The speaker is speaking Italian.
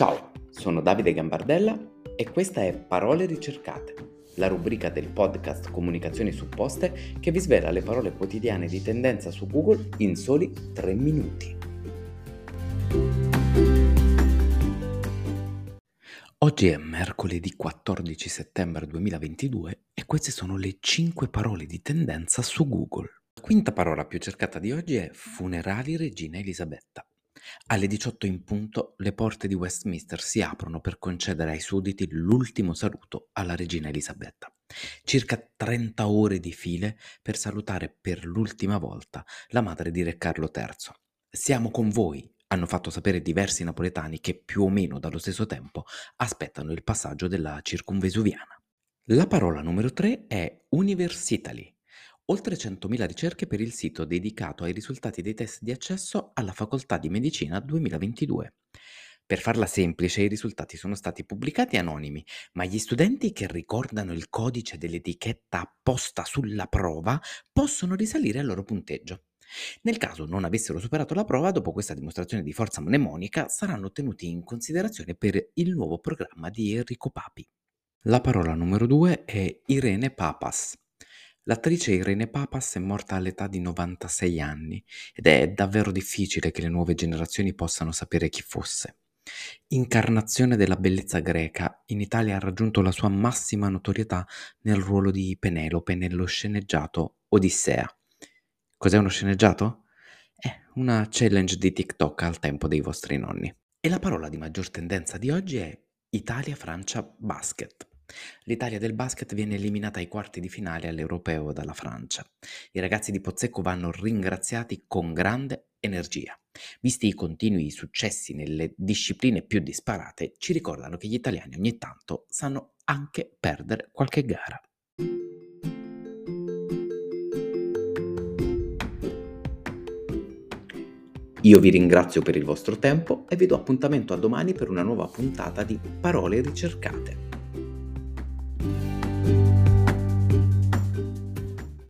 Ciao, sono Davide Gambardella e questa è Parole ricercate, la rubrica del podcast Comunicazioni supposte che vi svela le parole quotidiane di tendenza su Google in soli 3 minuti. Oggi è mercoledì 14 settembre 2022 e queste sono le 5 parole di tendenza su Google. La quinta parola più cercata di oggi è funerali regina Elisabetta. Alle 18 in punto le porte di Westminster si aprono per concedere ai sudditi l'ultimo saluto alla regina Elisabetta. Circa 30 ore di file per salutare per l'ultima volta la madre di Re Carlo III. Siamo con voi, hanno fatto sapere diversi napoletani che più o meno dallo stesso tempo aspettano il passaggio della circumvesuviana. La parola numero 3 è Universitali. Oltre 100.000 ricerche per il sito dedicato ai risultati dei test di accesso alla Facoltà di Medicina 2022. Per farla semplice, i risultati sono stati pubblicati anonimi, ma gli studenti che ricordano il codice dell'etichetta apposta sulla prova possono risalire al loro punteggio. Nel caso non avessero superato la prova, dopo questa dimostrazione di forza mnemonica, saranno tenuti in considerazione per il nuovo programma di Enrico Papi. La parola numero 2 è Irene Papas. L'attrice Irene Papas è morta all'età di 96 anni ed è davvero difficile che le nuove generazioni possano sapere chi fosse. Incarnazione della bellezza greca, in Italia ha raggiunto la sua massima notorietà nel ruolo di Penelope nello sceneggiato Odissea. Cos'è uno sceneggiato? È una challenge di TikTok al tempo dei vostri nonni. E la parola di maggior tendenza di oggi è Italia-Francia Basket. L'Italia del basket viene eliminata ai quarti di finale all'Europeo dalla Francia. I ragazzi di Pozzecco vanno ringraziati con grande energia. Visti i continui successi nelle discipline più disparate, ci ricordano che gli italiani ogni tanto sanno anche perdere qualche gara. Io vi ringrazio per il vostro tempo e vi do appuntamento a domani per una nuova puntata di Parole ricercate.